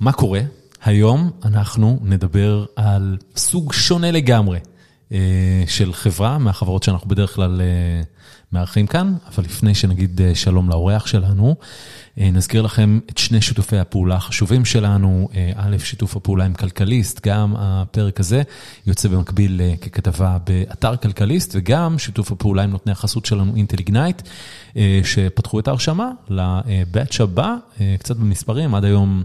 מה קורה? היום אנחנו נדבר על סוג שונה לגמרי אה, של חברה מהחברות שאנחנו בדרך כלל אה, מארחים כאן, אבל לפני שנגיד אה, שלום לאורח שלנו, נזכיר לכם את שני שיתופי הפעולה החשובים שלנו. א', שיתוף הפעולה עם כלכליסט, גם הפרק הזה יוצא במקביל ככתבה באתר כלכליסט, וגם שיתוף הפעולה עם נותני החסות שלנו, אינטל איגנייט, שפתחו את ההרשמה לבאץ' הבא, קצת במספרים, עד היום...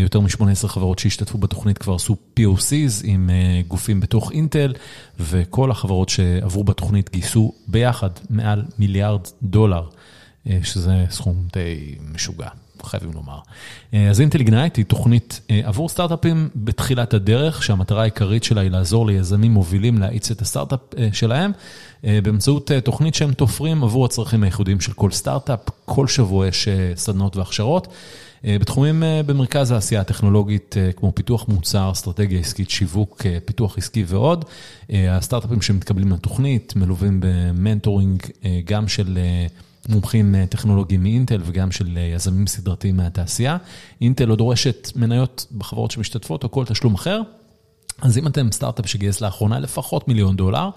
יותר מ-18 חברות שהשתתפו בתוכנית כבר עשו POCs עם אה, גופים בתוך אינטל, וכל החברות שעברו בתוכנית גייסו ביחד מעל מיליארד דולר, אה, שזה סכום די משוגע. חייבים לומר. אה, אז אינטל איגנייט היא תוכנית עבור סטארט-אפים בתחילת הדרך, שהמטרה העיקרית שלה היא לעזור ליזמים מובילים להאיץ את הסטארט-אפ שלהם, באמצעות תוכנית שהם תופרים עבור הצרכים הייחודיים של כל סטארט-אפ. כל שבוע יש סדנות והכשרות. אה, בתחומים אה, במרכז העשייה הטכנולוגית, אה, כמו פיתוח מוצר, אסטרטגיה עסקית, שיווק, פיתוח עסקי ועוד. הסטארט-אפים שמתקבלים לתוכנית מלווים במנטורינג גם של מומחים טכנולוגיים מאינטל וגם של יזמים סדרתיים מהתעשייה. אינטל לא דורשת מניות בחברות שמשתתפות או כל תשלום אחר. אז אם אתם סטארט-אפ שגייס לאחרונה לפחות מיליון דולר,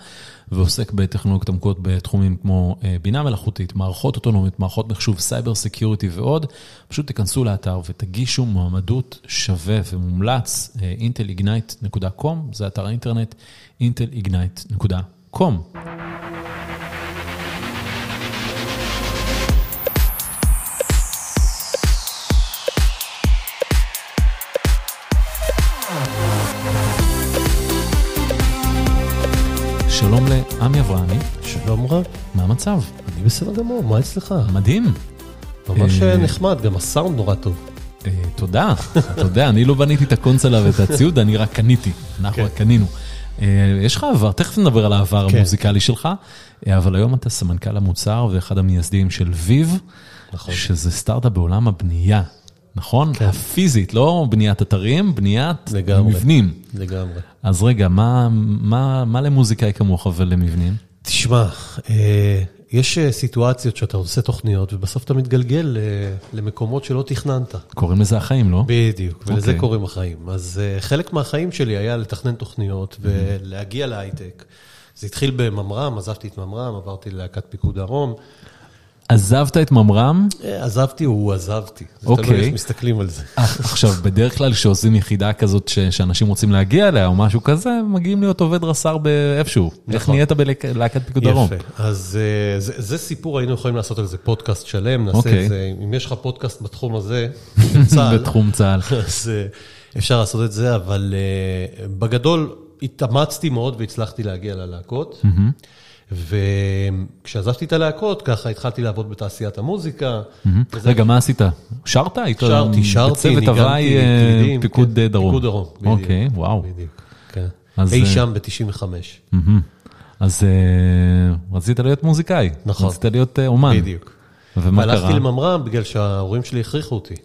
ועוסק בטכנולוגיות עמוקות בתחומים כמו אה, בינה מלאכותית, מערכות אוטונומית, מערכות מחשוב, cyber security ועוד, פשוט תיכנסו לאתר ותגישו מועמדות שווה ומומלץ, intelignite.com, זה אתר האינטרנט, intelignite.com. שלום לעמי אברהמי. שלום רב. מה המצב? אני בסדר גמור, מה אצלך? מדהים. ממש אה, נחמד, גם הסאונד נורא טוב. אה, תודה, אתה יודע, אני לא בניתי את הקונסולה ואת הציוד, אני רק קניתי, אנחנו רק כן. קנינו. אה, יש לך עבר, תכף נדבר על העבר כן. המוזיקלי שלך, אבל היום אתה סמנכ"ל המוצר ואחד המייסדים של ויב, נכון. שזה סטארט-אפ בעולם הבנייה. נכון? כן. הפיזית, לא בניית אתרים, בניית לגמרי, מבנים. לגמרי. אז רגע, מה, מה, מה למוזיקאי כמוך ולמבנים? תשמע, אה, יש אה, סיטואציות שאתה עושה תוכניות, ובסוף אתה מתגלגל אה, למקומות שלא תכננת. קוראים לזה החיים, לא? בדיוק, ולזה okay. אוקיי. קוראים החיים. אז חלק מהחיים שלי היה לתכנן תוכניות mm-hmm. ולהגיע להייטק. זה התחיל בממר"ם, עזבתי את ממר"ם, עברתי ללהקת פיקוד דרום. עזבת את ממר"ם? אה, עזבתי הוא עזבתי. זה תלוי אוקיי. איך מסתכלים על זה. אה, עכשיו, בדרך כלל כשעושים יחידה כזאת שאנשים רוצים להגיע אליה או משהו כזה, מגיעים להיות עובד רס"ר באיפשהו. איך נכון. נהיית בלהקת פיקוד דרום? יפה. אז אה, זה סיפור, היינו יכולים לעשות על זה פודקאסט שלם, נעשה אוקיי. את זה, אם יש לך פודקאסט בתחום הזה, צה"ל. בתחום צה"ל. אז אפשר לעשות את זה, אבל בגדול התאמצתי מאוד והצלחתי להגיע ללהקות. וכשעזבתי את הלהקות, ככה התחלתי לעבוד בתעשיית המוזיקה. רגע, מה עשית? שרת? שרתי, שרתי, ניגנתי, הוואי, אה, פיקוד כן, דרום. פיקוד דרום, בדיוק. אוקיי, וואו. בדיוק, כן. אי אה, שם ב-95. אז אה, רצית להיות מוזיקאי. נכון. רצית להיות אומן. בדיוק. ומה קרה? והלכתי לממר"ם בגלל שההורים שלי הכריחו אותי.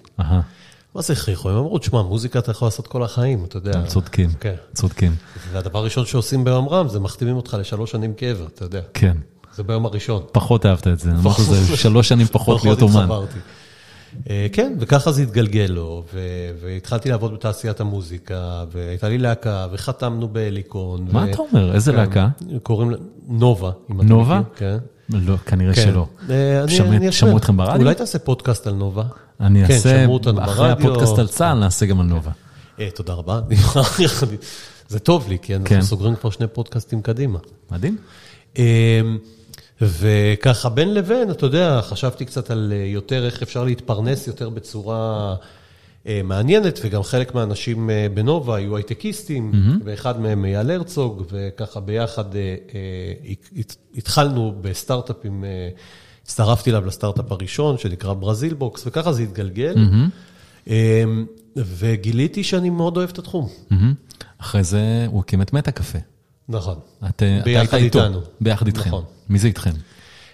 מה זה הכריחו? הם אמרו, תשמע, מוזיקה אתה יכול לעשות כל החיים, אתה יודע. הם צודקים, כן. צודקים. והדבר הראשון שעושים ביום זה מחתימים אותך לשלוש שנים קבר, אתה יודע. כן. זה ביום הראשון. פחות אהבת את זה, אמרת זה שלוש שנים פחות להיות אומן. אה, כן, וככה זה התגלגל לו, והתחלתי לעבוד בתעשיית המוזיקה, והייתה לי להקה, וחתמנו בהליקון. מה אתה אומר? איזה כן. להקה? קוראים לה נובה, נובה? כן. לא, כנראה כן. שלא. אה, שמעו אתכם ברדיו? אולי תעשה פודקאסט על נובה. אני כן, אעשה, אחרי הפודקאסט על צה"ל, נעשה גם על נובה. אה, תודה רבה. זה טוב לי, כי אנחנו כן. סוגרים כבר שני פודקאסטים קדימה. מדהים. אמ, וככה בין לבין, אתה יודע, חשבתי קצת על אה, יותר איך אפשר להתפרנס יותר בצורה אה, מעניינת, וגם חלק מהאנשים בנובה היו הייטקיסטים, mm-hmm. ואחד מהם אייל הרצוג, וככה ביחד התחלנו בסטארט-אפים. הצטרפתי אליו לסטארט-אפ הראשון, שנקרא ברזיל בוקס, וככה זה התגלגל. Mm-hmm. וגיליתי שאני מאוד אוהב את התחום. Mm-hmm. אחרי זה הוא הקים את מטאקפה. נכון. את, ביחד איתנו. ביחד איתכם. נכון. מי זה איתכם?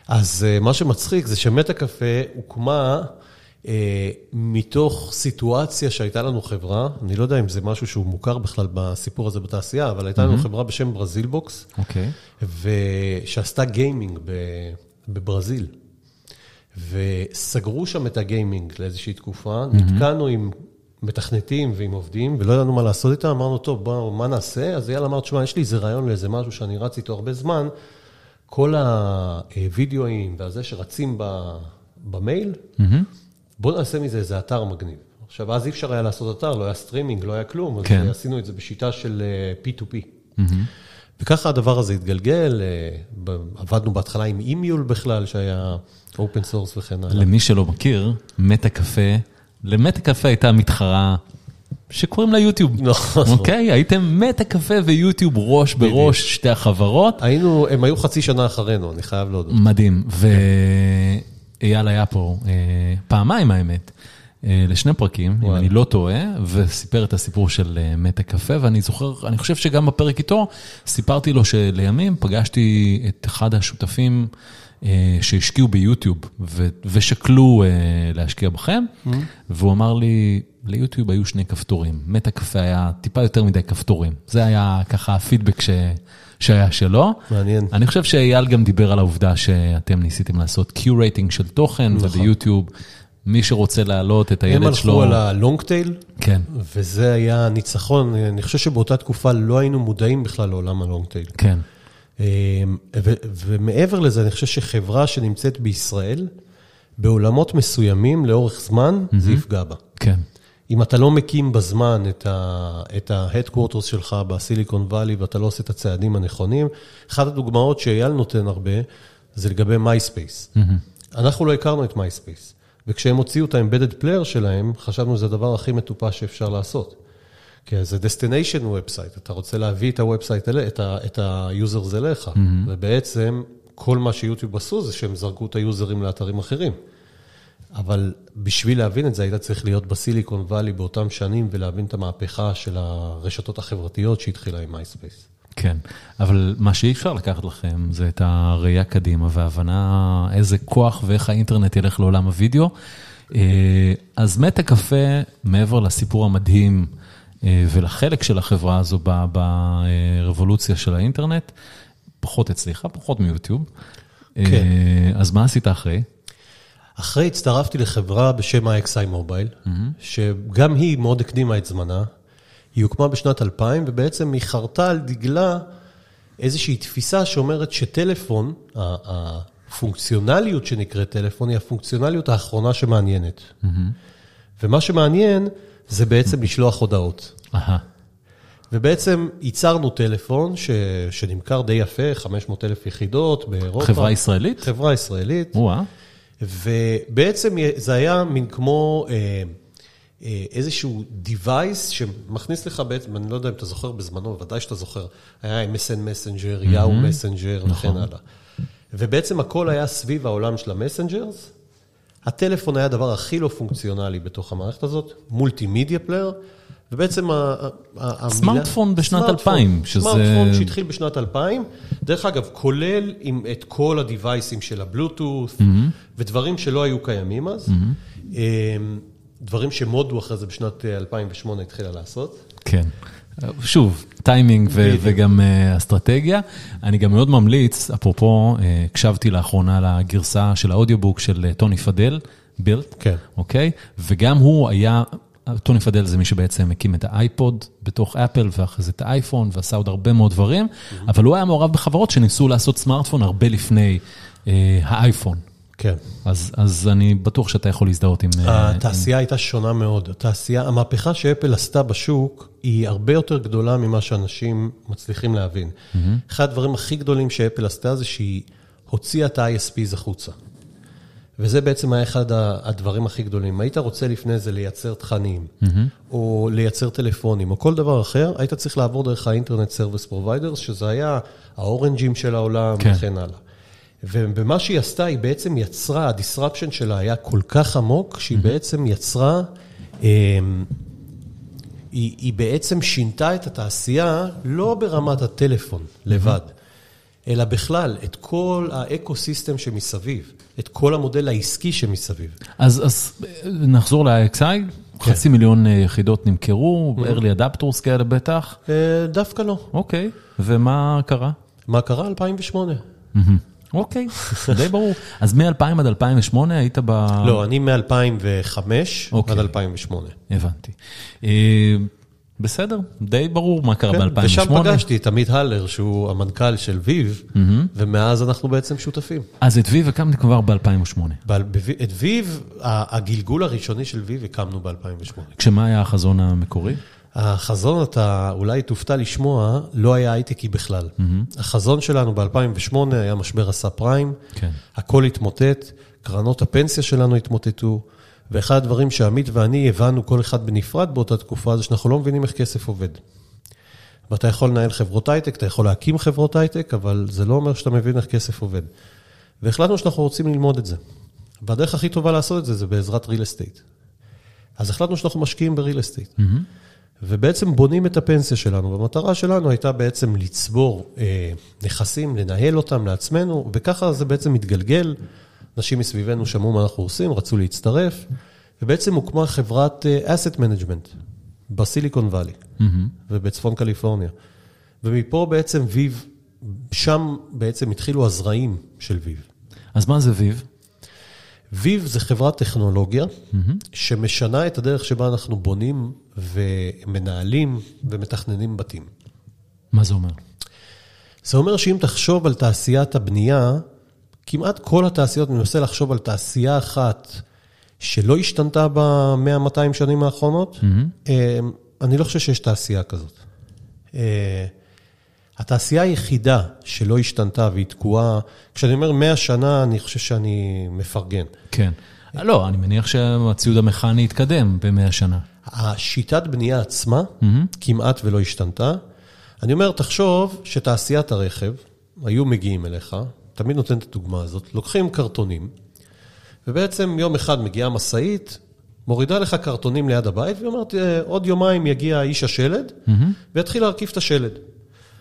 אז אה, מה שמצחיק זה שמטאקפה הוקמה אה, מתוך סיטואציה שהייתה לנו חברה, אני לא יודע אם זה משהו שהוא מוכר בכלל בסיפור הזה בתעשייה, אבל הייתה לנו mm-hmm. חברה בשם ברזיל בוקס, אוקיי. ושעשתה gaming בברזיל. וסגרו שם את ה gaming לאיזושהי תקופה, mm-hmm. נתקענו עם מתכנתים ועם עובדים, ולא ידענו מה לעשות איתם, אמרנו, טוב, בואו, מה נעשה? אז אייל אמר, תשמע, יש לי איזה רעיון לאיזה משהו שאני רץ איתו הרבה זמן, כל הווידאוים והזה שרצים במייל, בואו נעשה מזה איזה אתר מגניב. עכשיו, אז אי אפשר היה לעשות אתר, לא היה סטרימינג, לא היה כלום, אז כן. עשינו את זה בשיטה של אה, P2P. וככה הדבר הזה התגלגל, אה, עבדנו בהתחלה עם אימיול בכלל, שהיה open source וכן הלאה. למי שלא מכיר, מטאקפה, למטאקפה הייתה מתחרה שקוראים לה יוטיוב. נכון. אוקיי? הייתם מטאקפה ויוטיוב ראש בראש, שתי החברות. היינו, הם היו חצי שנה אחרינו, אני חייב להודות. מדהים. ואייל היה פה אה, פעמיים האמת, לשני פרקים, אם. אני לא טועה, וסיפר את הסיפור של אה, מטה קפה, ואני זוכר, אני חושב שגם בפרק איתו, סיפרתי לו שלימים פגשתי את אחד השותפים אה, שהשקיעו ביוטיוב ושקלו אה, להשקיע בכם, והוא אמר לי, ליוטיוב היו שני כפתורים, מטה קפה היה טיפה יותר מדי כפתורים. זה היה ככה הפידבק ש... שהיה שלו. מעניין. אני חושב שאייל גם דיבר על העובדה שאתם ניסיתם לעשות קיורייטינג של תוכן, נכון. וביוטיוב, מי שרוצה להעלות את הם הילד הלכו שלו... על הלונג טייל, כן, וזה היה ניצחון. אני חושב שבאותה תקופה לא היינו מודעים בכלל לעולם הלונג טייל. כן, ו- ומעבר לזה, אני חושב שחברה שנמצאת בישראל, בעולמות מסוימים, לאורך זמן, זה יפגע בה. כן, אם אתה לא מקים בזמן את ה- את ה-headquarters שלך בסיליקון וואלי ואתה לא עושה את הצעדים הנכונים, אחת הדוגמאות שאייל נותן הרבה, זה לגבי מייספייס. אנחנו לא הכרנו את מייספייס, וכשהם הוציאו את ה-embedded player שלהם, חשבנו שזה הדבר הכי מטופש שאפשר לעשות. כי זה destination website, אתה רוצה להביא את ה-website, את ה- את ה-users אליך, ובעצם כל מה שיוטיוב עשו זה שהם זרקו את היוזרים לאתרים אחרים. אבל בשביל להבין את זה, היית צריך להיות בסיליקון וואלי באותם שנים ולהבין את המהפכה של הרשתות החברתיות שהתחילה עם מייספייס. כן. אבל מה שאי אפשר לקחת לכם זה את הראייה קדימה וההבנה איזה כוח ואיך האינטרנט ילך לעולם הוידאו. אה, אז מטאקפה, מעבר לסיפור המדהים אה, ולחלק של החברה הזו ברבולוציה של האינטרנט, פחות הצליחה, פחות מיוטיוב. כן. אה, אז מה עשית אחרי? אחרי הצטרפתי לחברה בשם ה-XI מובייל, שגם היא מאוד הקדימה את זמנה. היא הוקמה בשנת 2000, ובעצם היא חרתה על דגלה איזושהי תפיסה שאומרת שטלפון, הפונקציונליות שנקראת טלפון, היא הפונקציונליות האחרונה שמעניינת. ומה שמעניין זה בעצם לשלוח הודעות. אהה, ובעצם ייצרנו טלפון ש... שנמכר די יפה, 500 אלף יחידות באירופה. חברה ישראלית? חברה ישראלית. ובעצם זה היה מין כמו אה, איזשהו device שמכניס לך בעצם, אני לא יודע אם אתה זוכר בזמנו, ודאי שאתה זוכר, היה MSN מסנג'ר, יאהו מסנג'ר וכן הלאה. ובעצם הכל היה סביב העולם של ה messengers. הטלפון היה הדבר הכי לא פונקציונלי בתוך המערכת הזאת, multimedia player, ובעצם המילה... סמארטפון בשנת סמארטפון, 2000, שזה- סמארטפון שהתחיל בשנת 2000, דרך אגב, כולל עם את כל הדיווייסים של הבלוטות' ודברים שלא היו קיימים אז, אמ, דברים שמודו אחרי זה בשנת אה, 2008 התחילה לעשות. כן. שוב, טיימינג ו- וגם אה, אסטרטגיה. אני גם מאוד ממליץ, אפרופו, אה, הקשבתי לאחרונה לגרסה של ה audiobook של אה, טוני פדל, Build, כן. אוקיי? וגם הוא היה, טוני פדל זה מי שבעצם הקים את האייפוד בתוך אפל, ואחרי זה את האייפון, ועשה עוד הרבה מאוד דברים, אבל הוא היה מעורב בחברות שניסו לעשות סמארטפון הרבה לפני אה, האייפון. כן. אז, אז אני בטוח שאתה יכול להזדהות עם... אה, התעשייה הייתה שונה מאוד. התעשייה, המהפכה שאפל עשתה בשוק היא הרבה יותר גדולה ממה שאנשים מצליחים להבין. אחד הדברים הכי גדולים שאפל עשתה זה שהיא הוציאה את ה-ISPs החוצה. וזה בעצם היה אחד הדברים הכי גדולים. היית רוצה לפני זה לייצר תכנים, או לייצר טלפונים, או כל דבר אחר, היית צריך לעבור דרך ה internet service providers, שזה היה האורנג'ים של העולם כן. וכן הלאה. ובמה שהיא עשתה, היא בעצם יצרה, ה disruption שלה היה כל כך עמוק, שהיא בעצם יצרה, אמ, היא, היא בעצם שינתה את התעשייה לא ברמת הטלפון לבד, אלא בכלל, את כל האקו-סיסטם שמסביב, את כל המודל העסקי שמסביב. אז, אז אה, נחזור ל-XI, חצי מיליון אה, יחידות נמכרו, early adapters כאלה בטח. אה, דווקא לא. אוקיי, ומה קרה? מה קרה? 2008. אוקיי, די ברור. אז מ-2000 עד 2008 היית ב... לא, אני מ-2005 אוקיי. עד 2008. הבנתי. אה, בסדר, די ברור מה קרה ב-2008. כן, ושם פגשתי את עמית הלר, שהוא המנכ"ל של ויב, ומאז אנחנו בעצם שותפים. אז את ויב הקמתי כבר ב-2008. ב- בו- את ויב, הגלגול הראשוני של ויב הקמנו ב-2008. כשמה היה החזון המקורי? החזון, אתה אולי תופתע לשמוע, לא היה הייטקי בכלל. החזון שלנו ב-2008 היה משבר הסאב פריים, כן. הכל התמוטט, קרנות הפנסיה שלנו התמוטטו, ואחד הדברים שעמית ואני הבנו כל אחד בנפרד באותה תקופה, זה שאנחנו לא מבינים איך כסף עובד. ואתה יכול לנהל חברות הייטק, אתה יכול להקים חברות הייטק, אבל זה לא אומר שאתה מבין איך כסף עובד. והחלטנו שאנחנו רוצים ללמוד את זה. והדרך הכי טובה לעשות את זה, זה בעזרת real estate. אז החלטנו שאנחנו משקיעים ב-real estate. ובעצם בונים את הפנסיה שלנו, והמטרה שלנו הייתה בעצם לצבור אה, נכסים, לנהל אותם לעצמנו, וככה זה בעצם מתגלגל. אנשים מסביבנו שמעו מה אנחנו עושים, רצו להצטרף, ובעצם הוקמה חברת אה, asset management בסיליקון וואלי ובצפון קליפורניה. ומפה בעצם ויב, שם בעצם התחילו הזרעים של ויב. אז מה זה ויב? ויב זה חברת טכנולוגיה שמשנה את הדרך שבה אנחנו בונים ומנהלים ומתכננים בתים. מה זה אומר? זה אומר שאם תחשוב על תעשיית הבנייה, כמעט כל התעשיות, אני מנסה לחשוב על תעשייה אחת שלא השתנתה ב-100-200 שנים האחרונות, אה, אני לא חושב שיש תעשייה כזאת. אה, התעשייה היחידה שלא השתנתה והיא תקועה, כשאני אומר 100 שנה, אני חושב שאני מפרגן. כן. לא, אני מניח שהציוד המכני התקדם ב-100 שנה. השיטת בנייה עצמה כמעט ולא השתנתה. אני אומר, תחשוב שתעשיית הרכב, היו מגיעים אליך, תמיד נותן את הדוגמה הזאת, לוקחים קרטונים, ובעצם יום אחד מגיעה משאית, מורידה לך קרטונים ליד הבית, ואומרת, "אה, עוד יומיים יגיע איש השלד, ויתחיל להרכיב את השלד.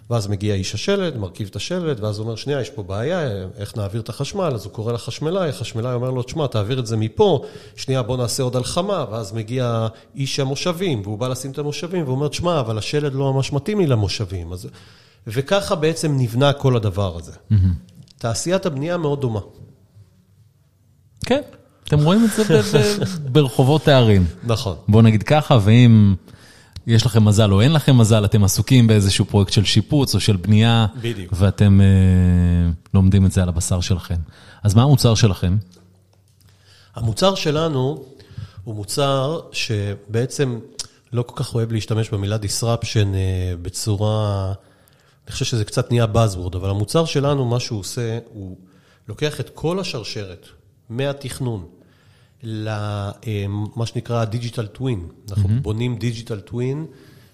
ואז מגיע איש השלד, מרכיב את השלד, ואז הוא אומר, שנייה, יש פה בעיה, איך נעביר את החשמל? אז הוא קורא לחשמלאי, החשמלאי אומר לו, תשמע, תעביר את זה מפה, שנייה, בוא נעשה עוד הלחמה, ואז מגיע איש המושבים, והוא בא לשים את המושבים, והוא אומר, תשמע, אבל השלד לא ממש מתאים לי למושבים. אז... וככה בעצם נבנה כל הדבר הזה. תעשיית הבנייה מאוד דומה. כן, אתם רואים את זה ברחובות הערים. נכון. בוא נגיד ככה, ואם יש לכם מזל או אין לכם מזל, אתם עסוקים באיזשהו פרויקט של שיפוץ או של בנייה, בדיוק. ואתם אה, לומדים את זה על הבשר שלכם. אז מה המוצר שלכם? המוצר שלנו הוא מוצר שבעצם לא כל כך אוהב להשתמש במילה disruption אה, בצורה, אני חושב שזה קצת נהיה buzzword, אבל המוצר שלנו, מה שהוא עושה, הוא לוקח את כל השרשרת, מהתכנון למה שנקרא digital twin. אנחנו בונים digital twin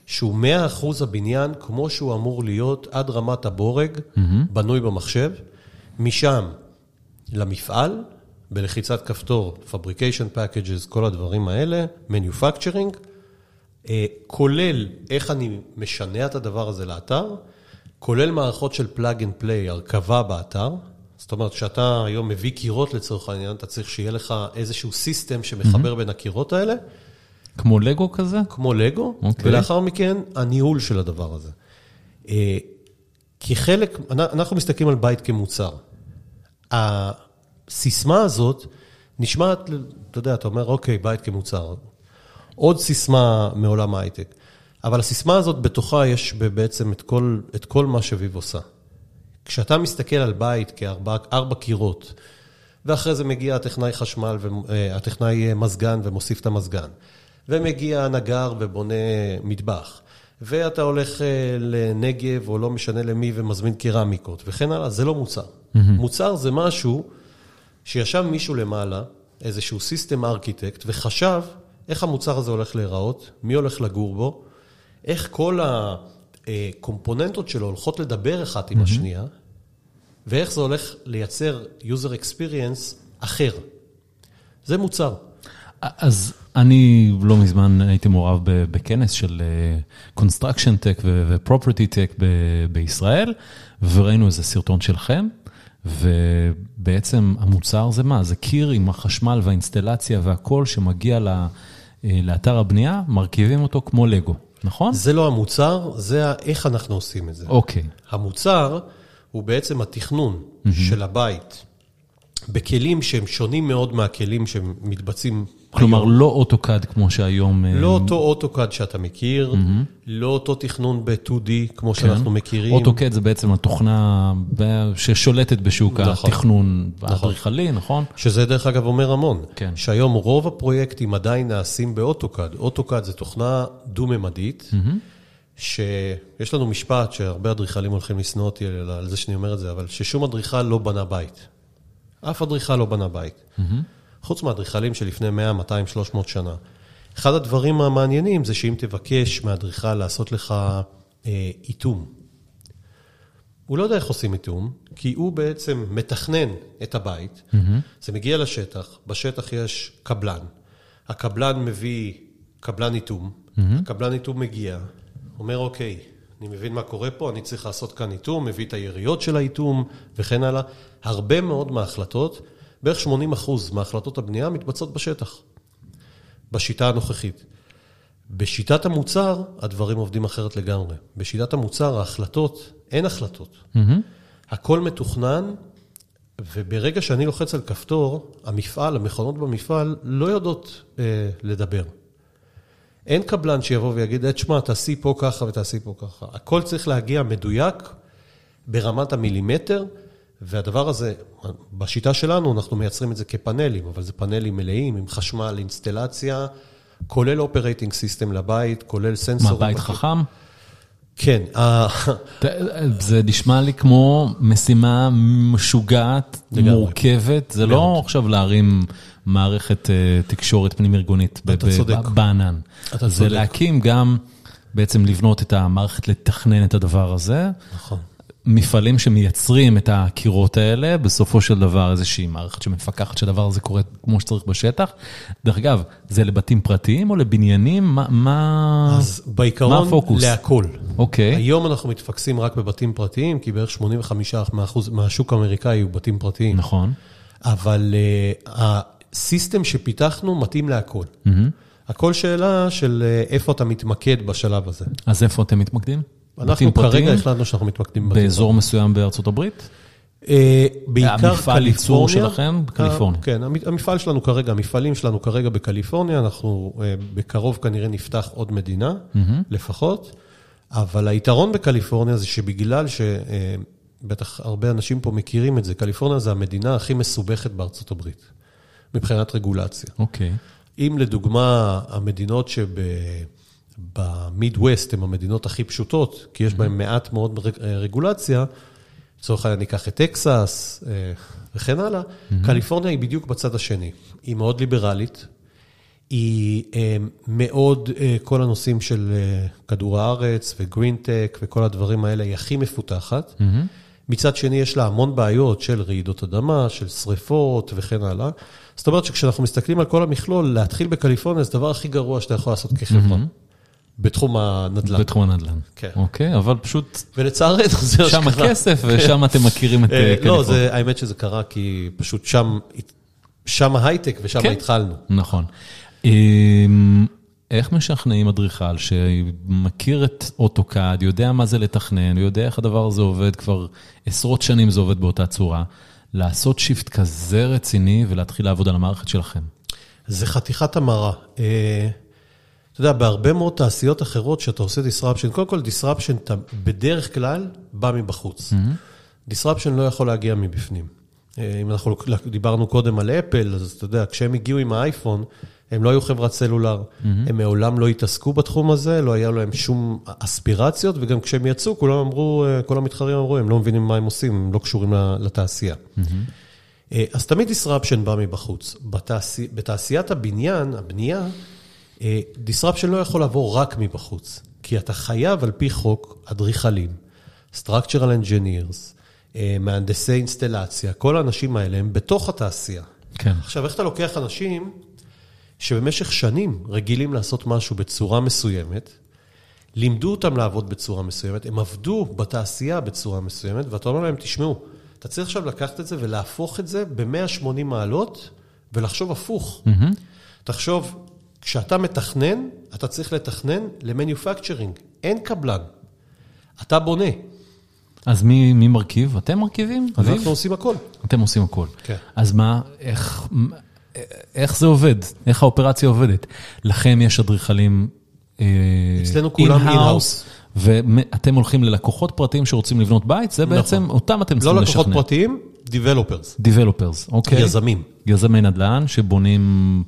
שהוא 100% הבניין כמו שהוא אמור להיות עד רמת הבורג, בנוי במחשב, משם למפעל, בלחיצת כפתור, fabrication packages, כל הדברים האלה, manufacturing, אה, כולל איך אני משנע את הדבר הזה לאתר, כולל מערכות של plug and play, הרכבה באתר. זאת אומרת, כשאתה היום מביא קירות לצורך העניין, אתה צריך שיהיה לך איזשהו סיסטם שמחבר בין הקירות האלה, כמו לגו כזה? כמו לגו, אוקיי. ולאחר מכן הניהול של הדבר הזה. אה, כחלק, אנחנו מסתכלים על בית כמוצר. הסיסמה הזאת נשמעת, אתה יודע, אתה אומר, אוקיי, בית כמוצר. עוד סיסמה מעולם ההייטק. אבל הסיסמה הזאת, בתוכה יש בעצם את כל, את כל מה שביב עושה. כשאתה מסתכל על בית כארבע ארבע קירות, ואחרי זה מגיע הטכנאי חשמל, ו- הטכנאי מזגן ומוסיף את המזגן, ומגיע הנגר ובונה מטבח, ואתה הולך אה, לנגב, או לא משנה למי, ומזמין קרמיקות, וכן הלאה, זה לא מוצר. Mm-hmm. מוצר זה משהו שישב מישהו למעלה, איזשהו סיסטם ארכיטקט, וחשב איך המוצר הזה הולך להיראות, מי הולך לגור בו, איך כל הקומפוננטות שלו הולכות לדבר אחת עם השנייה, ואיך זה הולך לייצר user experience אחר. זה מוצר. אז אני לא מזמן הייתי מעורב בכנס של אה, Construction Tech ו-Property Tech בישראל, וראינו איזה סרטון שלכם, ובעצם המוצר זה מה? זה קיר עם החשמל והאינסטלציה והכל שמגיע אה, לאתר הבנייה, מרכיבים אותו כמו לגו, נכון? זה לא המוצר, זה איך אנחנו עושים את זה. אוקיי. המוצר הוא בעצם התכנון של הבית בכלים שהם שונים מאוד מהכלים שמתבצעים כלומר, היום. לא אוטוקאד כמו שהיום... אה, לא אותו אוטוקאד שאתה מכיר, לא אותו תכנון ב-2D כמו שאנחנו מכירים. אוטוקד זה בעצם התוכנה ששולטת בשוק נכון. התכנון האדריכלי, נכון? שזה דרך אגב אומר המון. כן. שהיום רוב הפרויקטים עדיין נעשים באוטוקאד. אוטוקאד זה תוכנה דו-ממדית, שיש לנו משפט שהרבה אדריכלים הולכים לשנוא אותי על על זה שאני אומר את זה, אבל ששום אדריכל לא בנה בית. אף אדריכל לא בנה בית. חוץ מהאדריכלים שלפני 100, 200, 300 שנה. אחד הדברים המעניינים זה שאם תבקש מאדריכל לעשות לך אה, איתום, הוא לא יודע איך עושים איתום, כי הוא בעצם מתכנן את הבית, זה מגיע לשטח, בשטח יש קבלן, הקבלן מביא קבלן איתום, הקבלן איתום מגיע, אומר אוקיי, אני מבין מה קורה פה, אני צריך לעשות כאן איתום, מביא את היריות של האיתום וכן הלאה. הרבה מאוד מההחלטות, בערך 80 אחוז מהחלטות הבנייה מתבצעות בשטח, בשיטה הנוכחית. בשיטת המוצר, הדברים עובדים אחרת לגמרי. בשיטת המוצר, ההחלטות, אין החלטות. הכל מתוכנן, וברגע שאני לוחץ על כפתור, המפעל, המכונות במפעל, לא יודעות אה, לדבר. אין קבלן שיבוא ויגיד, "אה, תשמע, תעשי פה ככה ותעשי פה ככה. הכל צריך להגיע מדויק ברמת המילימטר, והדבר הזה, בשיטה שלנו, אנחנו מייצרים את זה כפאנלים, אבל זה פאנלים מלאים עם חשמל, אינסטלציה, כולל operating system לבית, כולל מה, סנסורים. בית חכם? כן, ה- ת- זה נשמע לי כמו משימה משוגעת, לגמרי. מורכבת. זה לא עכשיו להרים מערכת אה, תקשורת פנים-ארגונית ב- אתה צודק. בענן. זה. להקים גם, בעצם לבנות את המערכת, לתכנן את הדבר הזה. נכון. מפעלים שמייצרים את הקירות האלה, בסופו של דבר איזושהי מערכת שמפקחת שהדבר הזה קורה כמו שצריך בשטח. דרך אגב, זה לבתים פרטיים או לבניינים? מה... מה... אז בעיקרון, מה הפוקוס? להכל. אוקיי. היום אנחנו מתפקסים רק בבתים פרטיים, כי בערך 85% מהשוק האמריקאי הוא בתים פרטיים. נכון. אבל uh, הסיסטם שפיתחנו מתאים להכל. הכל שאלה של uh, איפה אתה מתמקד בשלב הזה. אז איפה אתם מתמקדים? אנחנו? כרגע החלטנו שאנחנו מתמקדים בבתים באזור מסוים בארצות הברית? אה, בעיקר המפעל ייצור קליפורניה. שלכם בקליפורניה. אה, כן, המ- המפעל שלנו כרגע, המפעלים שלנו כרגע בקליפורניה, אנחנו אה, בקרוב כנראה נפתח עוד מדינה, לפחות, אבל היתרון בקליפורניה זה שבגלל שבטח הרבה אנשים פה מכירים את זה, קליפורניה זה המדינה הכי מסובכת בארצות הברית, מבחינת רגולציה. אוקיי. אם לדוגמה המדינות שבמיד-ווסט הן המדינות הכי פשוטות, כי יש בהן מעט מאוד אה, רגולציה, לצורך העניין ניקח את טקסס אה, וכן הלאה, קליפורניה היא בדיוק בצד השני. היא מאוד ליברלית, היא אה, מאוד, כל הנושאים של כדור הארץ וגרינטק וכל הדברים האלה, היא הכי מפותחת. מצד שני, יש לה המון בעיות של רעידות אדמה, של שריפות וכן הלאה. זאת אומרת שכשאנחנו מסתכלים על כל המכלול, להתחיל בקליפורניה זה הדבר הכי גרוע שאתה יכול לעשות כחברה, בתחום הנדל"ן. בתחום הנדל"ן. כן. אוקיי, אבל פשוט ולצערנו זה שם. הכסף ושם אתם מכירים את אה, אה, לא, קליפורניה. האמת שזה קרה כי פשוט שם, שם ההייטק ושם כן. התחלנו. נכון. אמ, איך משכנעים אדריכל שמכיר את אוטוקאד, יודע מה זה לתכנן, יודע איך הדבר הזה עובד, כבר עשרות שנים זה עובד באותה צורה, לעשות shift כזה רציני ולהתחיל לעבוד על המערכת שלכם? זה חתיכת המרה. אתה יודע, בהרבה מאוד תעשיות אחרות שאתה עושה disruption, קודם כל disruption אתה בדרך כלל בא מבחוץ. disruption לא יכול להגיע מבפנים. אה, אם אנחנו דיברנו קודם על אפל, אז אתה יודע, כשהם הגיעו עם האייפון, הם לא היו חברת סלולר, הם מעולם לא התעסקו בתחום הזה, לא היה להם שום אספירציות, וגם כשהם יצאו, כולם אמרו, אה, כל המתחרים אמרו, הם לא מבינים מה הם עושים, הם לא קשורים לתעשייה. אה, אז תמיד disruption בא מבחוץ. בתעשי, בתעשיית הבניין, הבנייה, disruption לא יכול לבוא רק מבחוץ, כי אתה חייב על פי חוק אדריכלים, structural engineers, אה, מהנדסי אינסטלציה, כל האנשים האלה הם בתוך התעשייה. כן. עכשיו, איך אתה לוקח אנשים שבמשך שנים רגילים לעשות משהו בצורה מסוימת, לימדו אותם לעבוד בצורה מסוימת, הם עבדו בתעשייה בצורה מסוימת, ואתה אומר להם, תשמעו, אתה צריך עכשיו לקחת את זה ולהפוך את זה ב-180 מעלות ולחשוב הפוך. תחשוב, כשאתה מתכנן, אתה צריך לתכנן למניופקצ'רינג, אין קבלן. אתה בונה. אז מי מי מרכיב? אתם מרכיבים? אנחנו עושים הכל. אתם עושים הכל. כן. אז מה, איך, איך זה עובד? איך האופרציה עובדת? לכם יש אדריכלים אה, אצלנו כולם in-house, ואתם הולכים ללקוחות פרטיים שרוצים לבנות בית, זה בעצם, אותם אתם לא צריכים לשכנע. לקוחות פרטיים, Developers, Developers, אוקיי? יזמים. יזמי נדל"ן שבונים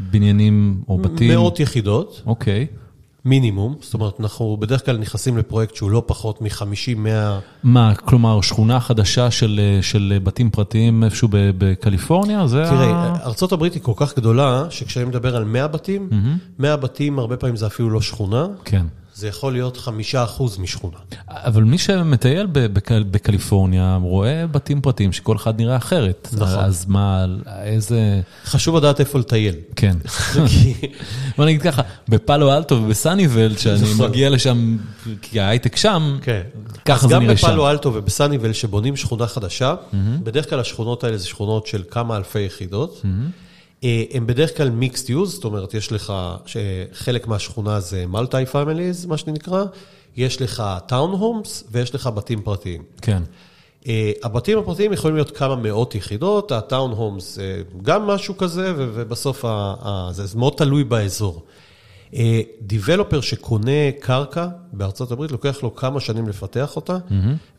בניינים או בתים. מאות יחידות, אוקיי. מינימום. זאת אומרת, אנחנו בדרך כלל נכנסים לפרויקט שהוא לא פחות מ-50-100... מה, כלומר, שכונה חדשה של, של בתים פרטיים איפשהו בקליפורניה? זה תראה, ה... ארה"ב היא כל כך גדולה, שכשאני מדבר על 100 בתים, 100 בתים הרבה פעמים זה אפילו לא שכונה, כן. זה יכול להיות 5% משכונה. אבל מי שמטייל ב- בק- בקליפורניה רואה בתים פרטיים שכל אחד נראה אחרת. נכון. אז מה, איזה... חשוב לדעת איפה לטייל. כן. בוא נגיד ככה, בפאלו אלטו ובסאניבל, שאני נכון. מגיע לשם, כי ההייטק שם, כן. ככה אז זה גם נראה שם. בפאלו אלטו ובסאניבל, שבונים שכונה חדשה, בדרך כלל השכונות האלה זה שכונות של כמה אלפי יחידות. אה, הם בדרך כלל mixed use, זאת אומרת, יש לך, חלק מהשכונה זה multi families, מה שנקרא, יש לך town homes ויש לך בתים פרטיים. כן. אה, הבתים הפרטיים יכולים להיות כמה מאות יחידות, הטאון הומס זה גם משהו כזה, ובסוף ה- ה- זה מאוד תלוי באזור. דיבלופר שקונה קרקע בארצות הברית, לוקח לו כמה שנים לפתח אותה,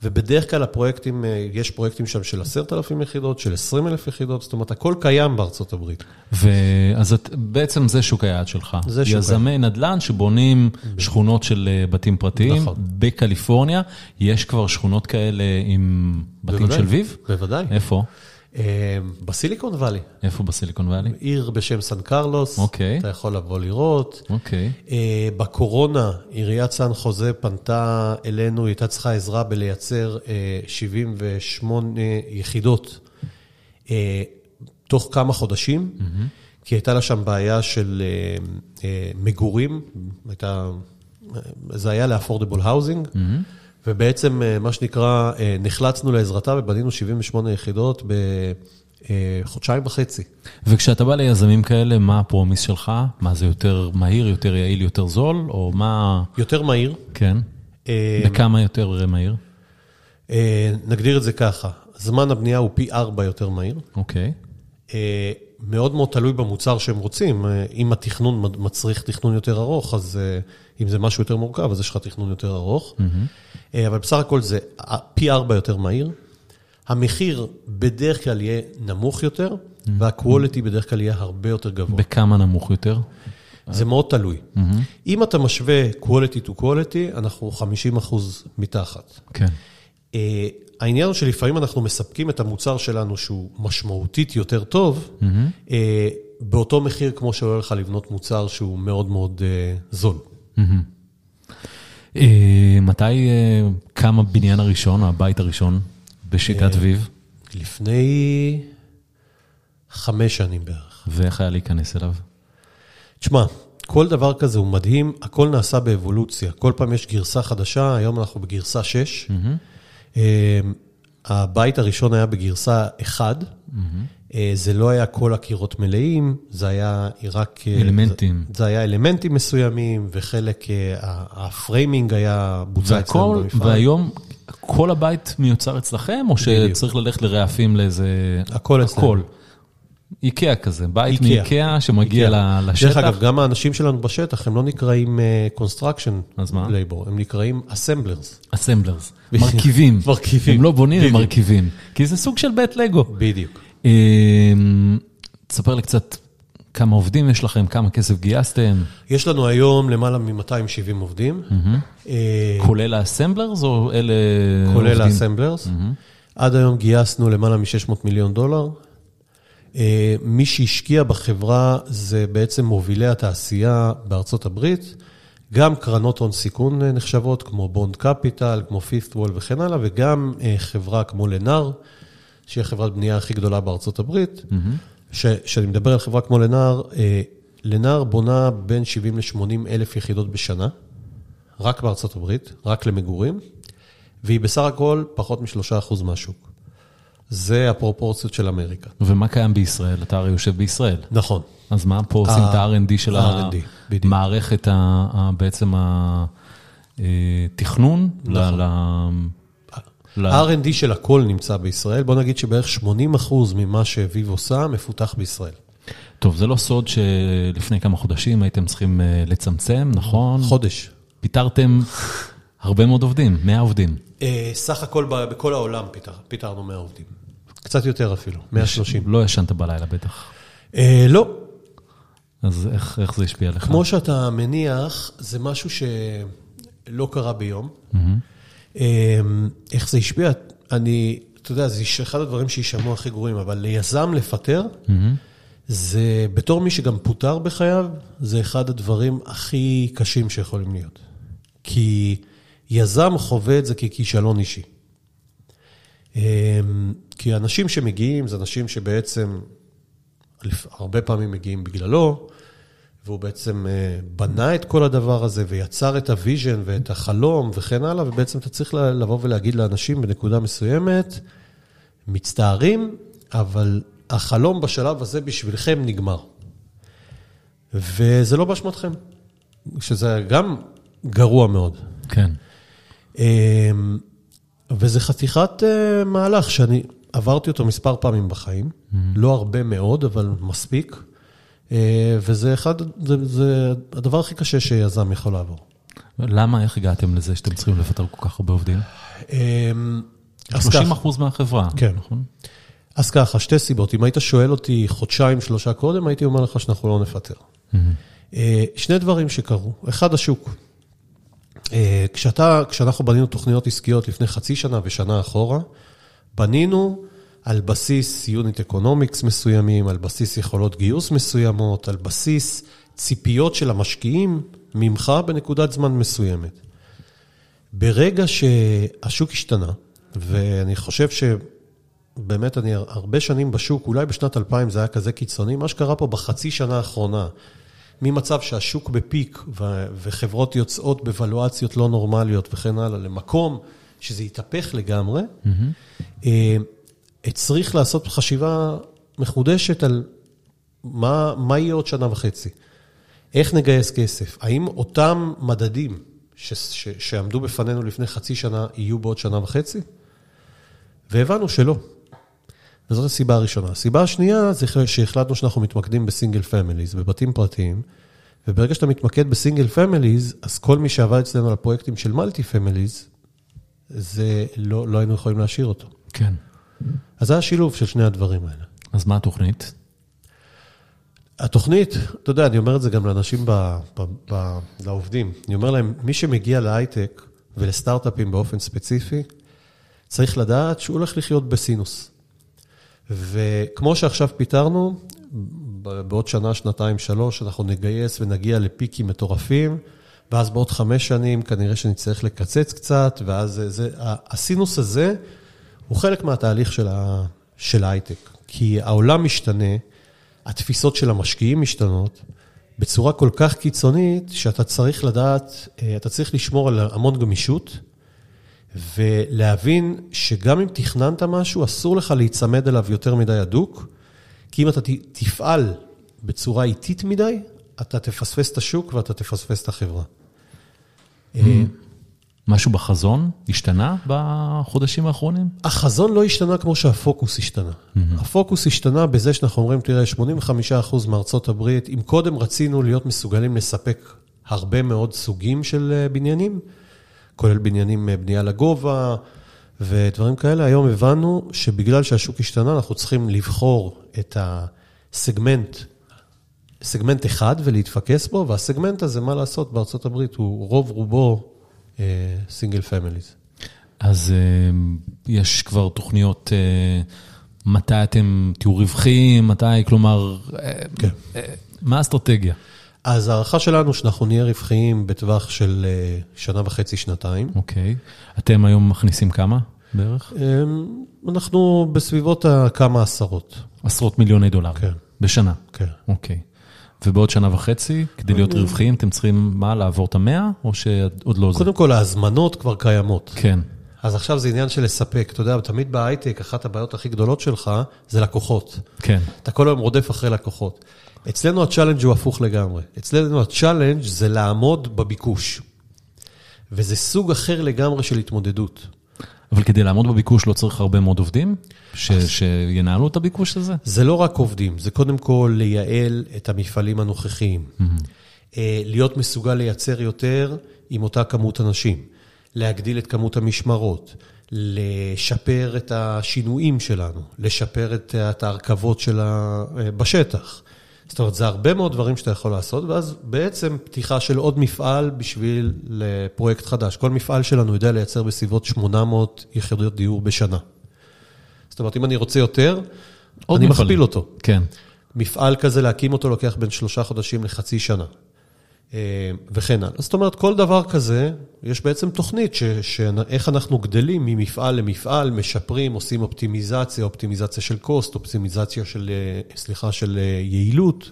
ובדרך כלל הפרויקטים, אה, יש פרויקטים שם של עשרת אלפים יחידות, של עשרים אלף יחידות, זאת אומרת, הכל קיים בארצות הברית. את, בעצם זה שוק היעד שלך. זה שוק יזמי נדל"ן שבונים שכונות של אה, בתים פרטיים. נכון. בקליפורניה יש כבר שכונות כאלה עם בתים. של ויב? בוודאי. איפה? אה, בסיליקון וואלי, איפה בסיליקון וואלי? עיר בשם סן קרלוס, אוקיי. אתה יכול לבוא לראות. אוקיי. אה, בקורונה, עיריית סן חוזה פנתה אלינו, היא הייתה צריכה עזרה בלייצר אה, 78 יחידות אה, תוך כמה חודשים, כי הייתה לה שם בעיה של מגורים, הייתה, זה היה ל-affordable housing, ובעצם, אה, מה שנקרא, אה, נחלצנו לעזרתה ובנינו 78 יחידות בחודשיים וחצי. וכשאתה בא ליזמים כאלה, מה הפרומיס שלך? מה זה יותר מהיר, יותר יעיל, יותר זול? או מה... יותר מהיר. כן. אה, בכמה יותר מהיר? אה, נגדיר את זה ככה, זמן הבנייה הוא פי ארבע יותר מהיר. אוקיי. אה, מאוד מאוד תלוי במוצר שהם רוצים. אה, אם התכנון מצריך תכנון יותר ארוך, אז אה, אם זה משהו יותר מורכב, אז יש לך תכנון יותר ארוך. אה, אבל בסך הכל זה פי ארבע יותר מהיר. המחיר בדרך כלל יהיה נמוך יותר, וה-quality בדרך כלל יהיה הרבה יותר גבוה. בכמה נמוך יותר? זה מאוד תלוי. אם אתה משווה quality to quality, אנחנו 50 אחוז מתחת. כן. אה, העניין הוא שלפעמים אנחנו מספקים את המוצר שלנו שהוא משמעותית יותר טוב, אה, באותו מחיר כמו שעולה לך לבנות מוצר שהוא מאוד מאוד אה, זול. אה, מתי אה, קם הבניין הראשון, או הבית הראשון, בשיטת ויב? לפני חמש שנים בערך. ואיך היה להיכנס אליו? תשמע, כל דבר כזה הוא מדהים, הכל נעשה באבולוציה. כל פעם יש גרסה חדשה, היום אנחנו בגרסה 6. אה, הבית הראשון היה בגרסה 1. אה, זה לא היה כל הקירות מלאים, זה היה רק... אה, אלמנטים. זה, זה היה אלמנטים מסוימים, וחלק, אה, ה framing היה בוצע אצלנו במפעל. והיום כל הבית מיוצר אצלכם, או שצריך ללכת לרעפים לאיזה... הכל אצלנו. הכל. איקאה כזה, בית איקאה. מאיקאה שמגיע איקאה. לשטח. דרך אגב, גם האנשים שלנו בשטח, הם לא נקראים אה, construction אז מה? labor, הם נקראים assemblers. assemblers, מרכיבים. מרכיבים. הם לא בונים, הם בדיוק. מרכיבים. כי זה סוג של בית לגו. בדיוק. אמ, תספר לי קצת כמה עובדים יש לכם, כמה כסף גייסתם, יש לנו היום למעלה מ-270 עובדים, אה, כולל ה assemblers או אלה כולל עובדים? ה assemblers. עד היום גייסנו למעלה מ-600 מיליון דולר. אה, מי שהשקיע בחברה זה בעצם מובילי התעשייה בארצות הברית, גם קרנות הון סיכון אה, נחשבות, כמו בונד קפיטל, כמו פיפט וול וכן הלאה, וגם חברה כמו לנאר, שהיא החברת בנייה הכי גדולה בארצות הברית. כשאני מדבר על חברה כמו לנאר, אה, לנאר בונה בין 70 ל-80 אלף יחידות בשנה, רק בארצות הברית, רק למגורים, והיא בסך הכל פחות מ-3% מהשוק. זה הפרופורציות של אמריקה. ומה קיים בישראל? אתה הרי יושב בישראל. נכון. אז מה פה עושים את ה-R&D של. המערכת, ה- ה- בעצם התכנון? ל- נכון. ל- לא. R&D של הכל נמצא בישראל. בוא נגיד שבערך 80 אחוז ממה שוויב עושה מפותח בישראל. טוב, זה לא סוד שלפני כמה חודשים הייתם צריכים אה, לצמצם, נכון? חודש. פיטרתם הרבה מאוד עובדים, 100 עובדים. אה, סך הכל ב- בכל העולם פיטר- פיטרנו 100 עובדים. קצת יותר אפילו, 130. לא ישנת בלילה בטח. אה, לא, אז איך, איך זה השפיע עליך? כמו שאתה מניח, זה משהו שלא קרה ביום. אה, איך זה השפיע? אני, אתה יודע, זה אחד הדברים שישמעו הכי גרועים, אבל ליזם לפטר, זה בתור מי שגם פוטר בחייו, זה אחד הדברים הכי קשים שיכולים להיות. כי יזם חווה את זה ככישלון אישי. אמ, כי אנשים שמגיעים, זה אנשים שבעצם הרבה פעמים מגיעים בגללו, והוא בעצם אה, בנה את כל הדבר הזה ויצר את ה vision ואת החלום וכן הלאה, ובעצם אתה צריך לבוא ולהגיד לאנשים בנקודה מסוימת, מצטערים, אבל החלום בשלב הזה בשבילכם נגמר. וזה לא באשמתכם, שזה גם גרוע מאוד. כן. אמ, וזה חתיכת אה, מהלך שאני עברתי אותו מספר פעמים בחיים, לא הרבה מאוד, אבל מספיק. אה, וזה אחד, זה, זה הדבר הכי קשה שיזם יכול לעבור. למה, איך הגעתם לזה שאתם צריכים לפטר כל כך הרבה עובדים? אמ, אז 30 ככה- אחוז מהחברה, כן. נכון? אז ככה, שתי סיבות. אם היית שואל אותי חודשיים, שלושה קודם, הייתי אומר לך שאנחנו לא נפטר. אה, שני דברים שקרו. אחד, השוק. אה, כשאתה, כשאנחנו בנינו תוכניות עסקיות לפני חצי שנה ושנה אחורה, בנינו על בסיס unit economics מסוימים, על בסיס יכולות גיוס מסוימות, על בסיס ציפיות של המשקיעים ממך בנקודת זמן מסוימת. ברגע שהשוק השתנה, ואני חושב שבאמת אני הרבה שנים בשוק, אולי בשנת 2000 זה היה כזה קיצוני, מה שקרה פה בחצי שנה האחרונה, ממצב שהשוק בפיק ו- וחברות יוצאות בוולואציות לא נורמליות וכן הלאה, למקום שזה התהפך לגמרי, אה, צריך לעשות חשיבה מחודשת על מה, מה יהיה עוד שנה וחצי. איך נגייס כסף? האם אותם מדדים ש, ש, שעמדו בפנינו לפני חצי שנה יהיו בעוד שנה וחצי? והבנו שלא. וזאת הסיבה הראשונה. הסיבה השנייה זה שהחלטנו שאנחנו מתמקדים ב single families, בבתים פרטיים, וברגע שאתה מתמקד ב single families, אז כל מי שעבד אצלנו על הפרויקטים של multi families, זה לא, לא היינו יכולים להשאיר אותו. כן. אז זה השילוב של שני הדברים האלה. אז מה התוכנית? התוכנית, אתה יודע, אני אומר את זה גם לאנשים, ב, ב, ב, לעובדים. אני אומר להם, מי שמגיע להייטק ולסטארט-אפים באופן ספציפי, צריך לדעת שהוא הולך לחיות בסינוס. וכמו שעכשיו פיטרנו, ב- בעוד שנה, שנתיים, שלוש, אנחנו נגייס ונגיע לפיקים מטורפים, ואז בעוד חמש שנים כנראה שנצטרך לקצץ קצת, ואז זה, הסינוס הזה הוא חלק מהתהליך של, ה, של ההייטק. כי העולם משתנה, התפיסות של המשקיעים משתנות, בצורה כל כך קיצונית, שאתה צריך לדעת, אה, אתה צריך לשמור על המון גמישות, ולהבין שגם אם תכננת משהו, אסור לך להיצמד אליו יותר מדי הדוק, כי אם אתה תפעל בצורה איטית מדי, אתה תפספס את השוק ואתה תפספס את החברה. אה, משהו בחזון השתנה בחודשים האחרונים? החזון לא השתנה כמו שהפוקוס השתנה. הפוקוס השתנה בזה שאנחנו אומרים, תראה, 85% מארצות הברית, אם קודם רצינו להיות מסוגלים לספק הרבה מאוד סוגים של אה, בניינים, כולל בניינים, אה, בנייה לגובה ודברים כאלה, היום הבנו שבגלל שהשוק השתנה, אנחנו צריכים לבחור את הסגמנט, סגמנט אחד ולהתפקס בו, והסגמנט הזה, מה לעשות, בארצות הברית הוא רוב רובו single families. אז אה, יש כבר תוכניות, אה, מתי אתם תהיו רווחיים, מתי, כלומר, אה, כן. אה, מה האסטרטגיה? אז ההערכה שלנו שאנחנו נהיה רווחיים בטווח של אה, שנה וחצי, שנתיים. אוקיי. אתם היום מכניסים כמה בערך? אמ, אנחנו בסביבות הכמה עשרות. עשרות מיליוני דולר. כן. בשנה. כן. אוקיי. ובעוד שנה וחצי, כדי להיות רווחיים, אתם צריכים, מה, לעבור את המאה, או שעוד לא זה? קודם כל, ההזמנות כבר קיימות. כן. אז עכשיו זה עניין של לספק. אתה יודע, תמיד בהייטק, אחת הבעיות הכי גדולות שלך זה לקוחות. כן. אתה כל היום רודף אחרי לקוחות. אצלנו ה challenge הוא הפוך לגמרי. אצלנו ה challenge זה לעמוד בביקוש. וזה סוג אחר לגמרי של התמודדות. אבל כדי לעמוד בביקוש לא צריך הרבה מאוד עובדים ש, שינהלו את הביקוש הזה? זה לא רק עובדים, זה קודם כל לייעל את המפעלים הנוכחיים. Mm-hmm. להיות מסוגל לייצר יותר עם אותה כמות אנשים, להגדיל את כמות המשמרות, לשפר את השינויים שלנו, לשפר את ההרכבות שלה בשטח. זאת אומרת, זה הרבה מאוד דברים שאתה יכול לעשות, ואז בעצם פתיחה של עוד מפעל בשביל לפרויקט חדש. כל מפעל שלנו יודע לייצר בסביבות 800 יחידות דיור בשנה. זאת אומרת, אם אני רוצה יותר, אני מפעלים. מכפיל אותו. כן. מפעל כזה, להקים אותו לוקח בין שלושה חודשים לחצי שנה. אה, וכן הלאה. זאת אומרת, כל דבר כזה, יש בעצם תוכנית שאיך אנחנו גדלים ממפעל למפעל, משפרים, עושים אופטימיזציה, אופטימיזציה של קוסט, אופטימיזציה של, אה, סליחה, של אה, יעילות.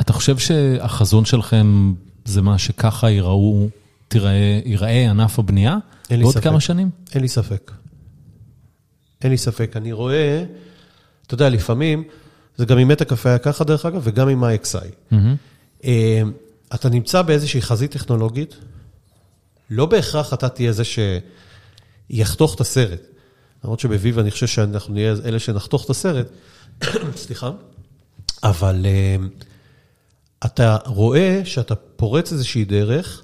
אתה חושב שהחזון שלכם זה מה שככה ייראו, תראה, ייראה ענף הבנייה? אין לי ספק. בעוד כמה שנים? אין לי ספק. אין לי ספק. אני רואה, אתה יודע, לפעמים, זה גם עם מטה קפה היה ככה דרך אגב, וגם עם ה-XI. Mm-hmm. אתה נמצא באיזושהי חזית טכנולוגית, לא בהכרח אתה תהיה זה שיחתוך את הסרט. למרות שבביב אני חושב שאנחנו נהיה אלה שנחתוך את הסרט, סליחה, אבל uh, אתה רואה שאתה פורץ איזושהי דרך,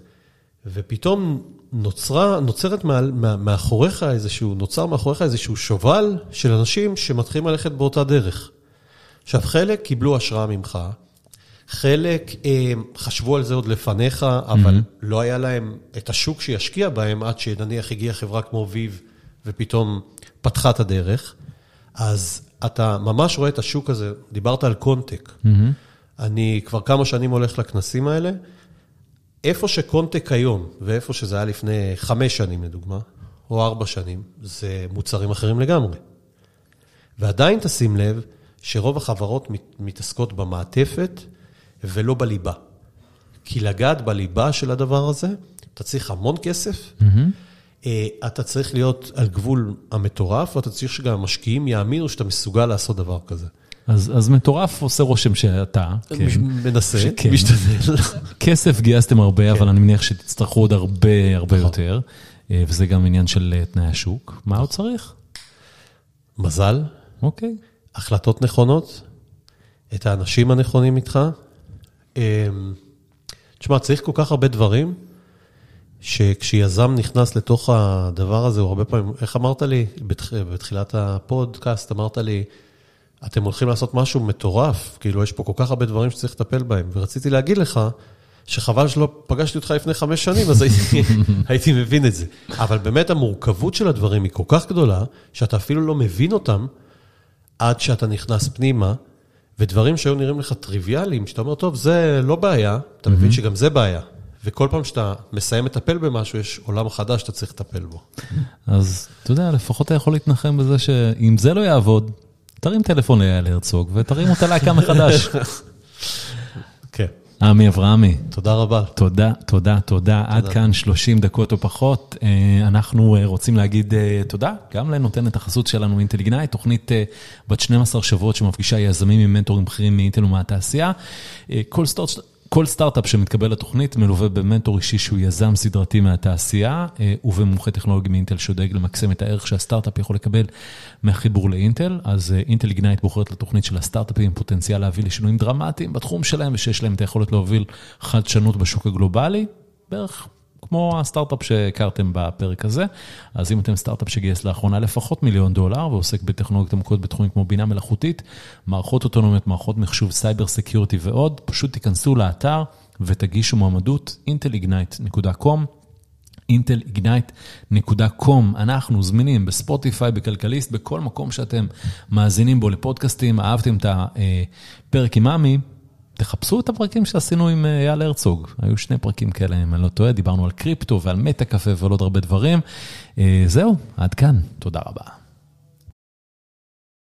ופתאום נוצרה, נוצרת מה, מאחוריך איזשהו, נוצר מאחוריך איזשהו שובל של אנשים שמתחילים ללכת באותה דרך. עכשיו, חלק קיבלו השראה ממך, חלק אה, חשבו על זה עוד לפניך, אבל mm-hmm. לא היה להם את השוק שישקיע בהם עד שנניח הגיעה חברה כמו ויב ופתאום פתחה את הדרך. אז אתה ממש רואה את השוק הזה, דיברת על קונטק. Mm-hmm. אני כבר כמה שנים הולך לכנסים האלה. איפה שקונטק היום, ואיפה שזה היה לפני חמש שנים לדוגמה, או ארבע שנים, זה מוצרים אחרים לגמרי. ועדיין תשים לב שרוב החברות מתעסקות במעטפת, ולא בליבה. כי לגעת בליבה של הדבר הזה, אתה צריך המון כסף, mm-hmm. אתה צריך להיות על גבול המטורף, ואתה צריך שגם המשקיעים יאמינו שאתה מסוגל לעשות דבר כזה. אז, אז מטורף עושה רושם שאתה, כן. מנסה, שכן. משתדל. כסף גייסתם הרבה, כן. אבל אני מניח שתצטרכו עוד הרבה הרבה נכון. יותר, אה, וזה גם עניין של אה, תנאי השוק. מה עוד צריך? מזל. אוקיי. החלטות נכונות, את האנשים הנכונים איתך, תשמע, צריך כל כך הרבה דברים, שכשיזם נכנס לתוך הדבר הזה, הוא הרבה פעמים, איך אמרת לי? בתחילת הפודקאסט אמרת לי, אתם הולכים לעשות משהו מטורף, כאילו יש פה כל כך הרבה דברים שצריך לטפל בהם, ורציתי להגיד לך, שחבל שלא פגשתי אותך לפני חמש שנים, אז הייתי, הייתי מבין את זה. אבל באמת המורכבות של הדברים היא כל כך גדולה, שאתה אפילו לא מבין אותם עד שאתה נכנס פנימה, ודברים שהיו נראים לך טריוויאליים, שאתה אומר, טוב, זה לא בעיה, אתה מבין שגם זה בעיה. וכל פעם שאתה מסיים לטפל במשהו, יש עולם חדש שאתה צריך לטפל בו. אז אתה יודע, לפחות אתה יכול להתנחם בזה שאם זה לא יעבוד, תרים טלפון ליעל הרצוג ותרים אותה להקה מחדש. עמי אברהמי. תודה רבה. תודה, תודה, תודה. עד כאן 30 דקות או פחות. אה, אנחנו אה, רוצים להגיד אה, תודה גם לנותנת החסות שלנו, אינטל איגנייט, תוכנית בת 12 שבועות שמפגישה יזמים עם מנטורים בכירים מאינטל ומהתעשייה. כל סטארט... כל סטארט-אפ שמתקבל לתוכנית מלווה במנטור אישי שהוא יזם סדרתי מהתעשייה אה, ובמומחה טכנולוגי מאינטל שדואג למקסם את הערך שהסטארט-אפ יכול לקבל מהחיבור לאינטל. אז אה, אינטל איגנייט בוחרת לתוכנית של הסטארט-אפים עם פוטנציאל להביא לשינויים דרמטיים בתחום שלהם ושיש להם את היכולת להוביל חדשנות בשוק הגלובלי, בערך כמו הסטארט-אפ שהכרתם בפרק הזה. אז אם אתם סטארט-אפ שגייס לאחרונה לפחות מיליון דולר ועוסק בטכנולוגיות עמוקות בתחומים כמו בינה מלאכותית, מערכות אוטונומיות, מערכות מחשוב, cyber security ועוד, פשוט תיכנסו לאתר ותגישו מועמדות intelignite.com. intelignite.com, אנחנו זמינים בספוטיפיי, בכלכליסט, בכל מקום שאתם מאזינים בו לפודקאסטים, אהבתם את הפרק עם עמי, תחפשו את הפרקים שעשינו עם אה, אייל הרצוג, היו שני פרקים כאלה, אם אני לא טועה, דיברנו על קריפטו ועל מטה קפה ועל עוד הרבה דברים. אה, זהו, עד כאן, תודה רבה.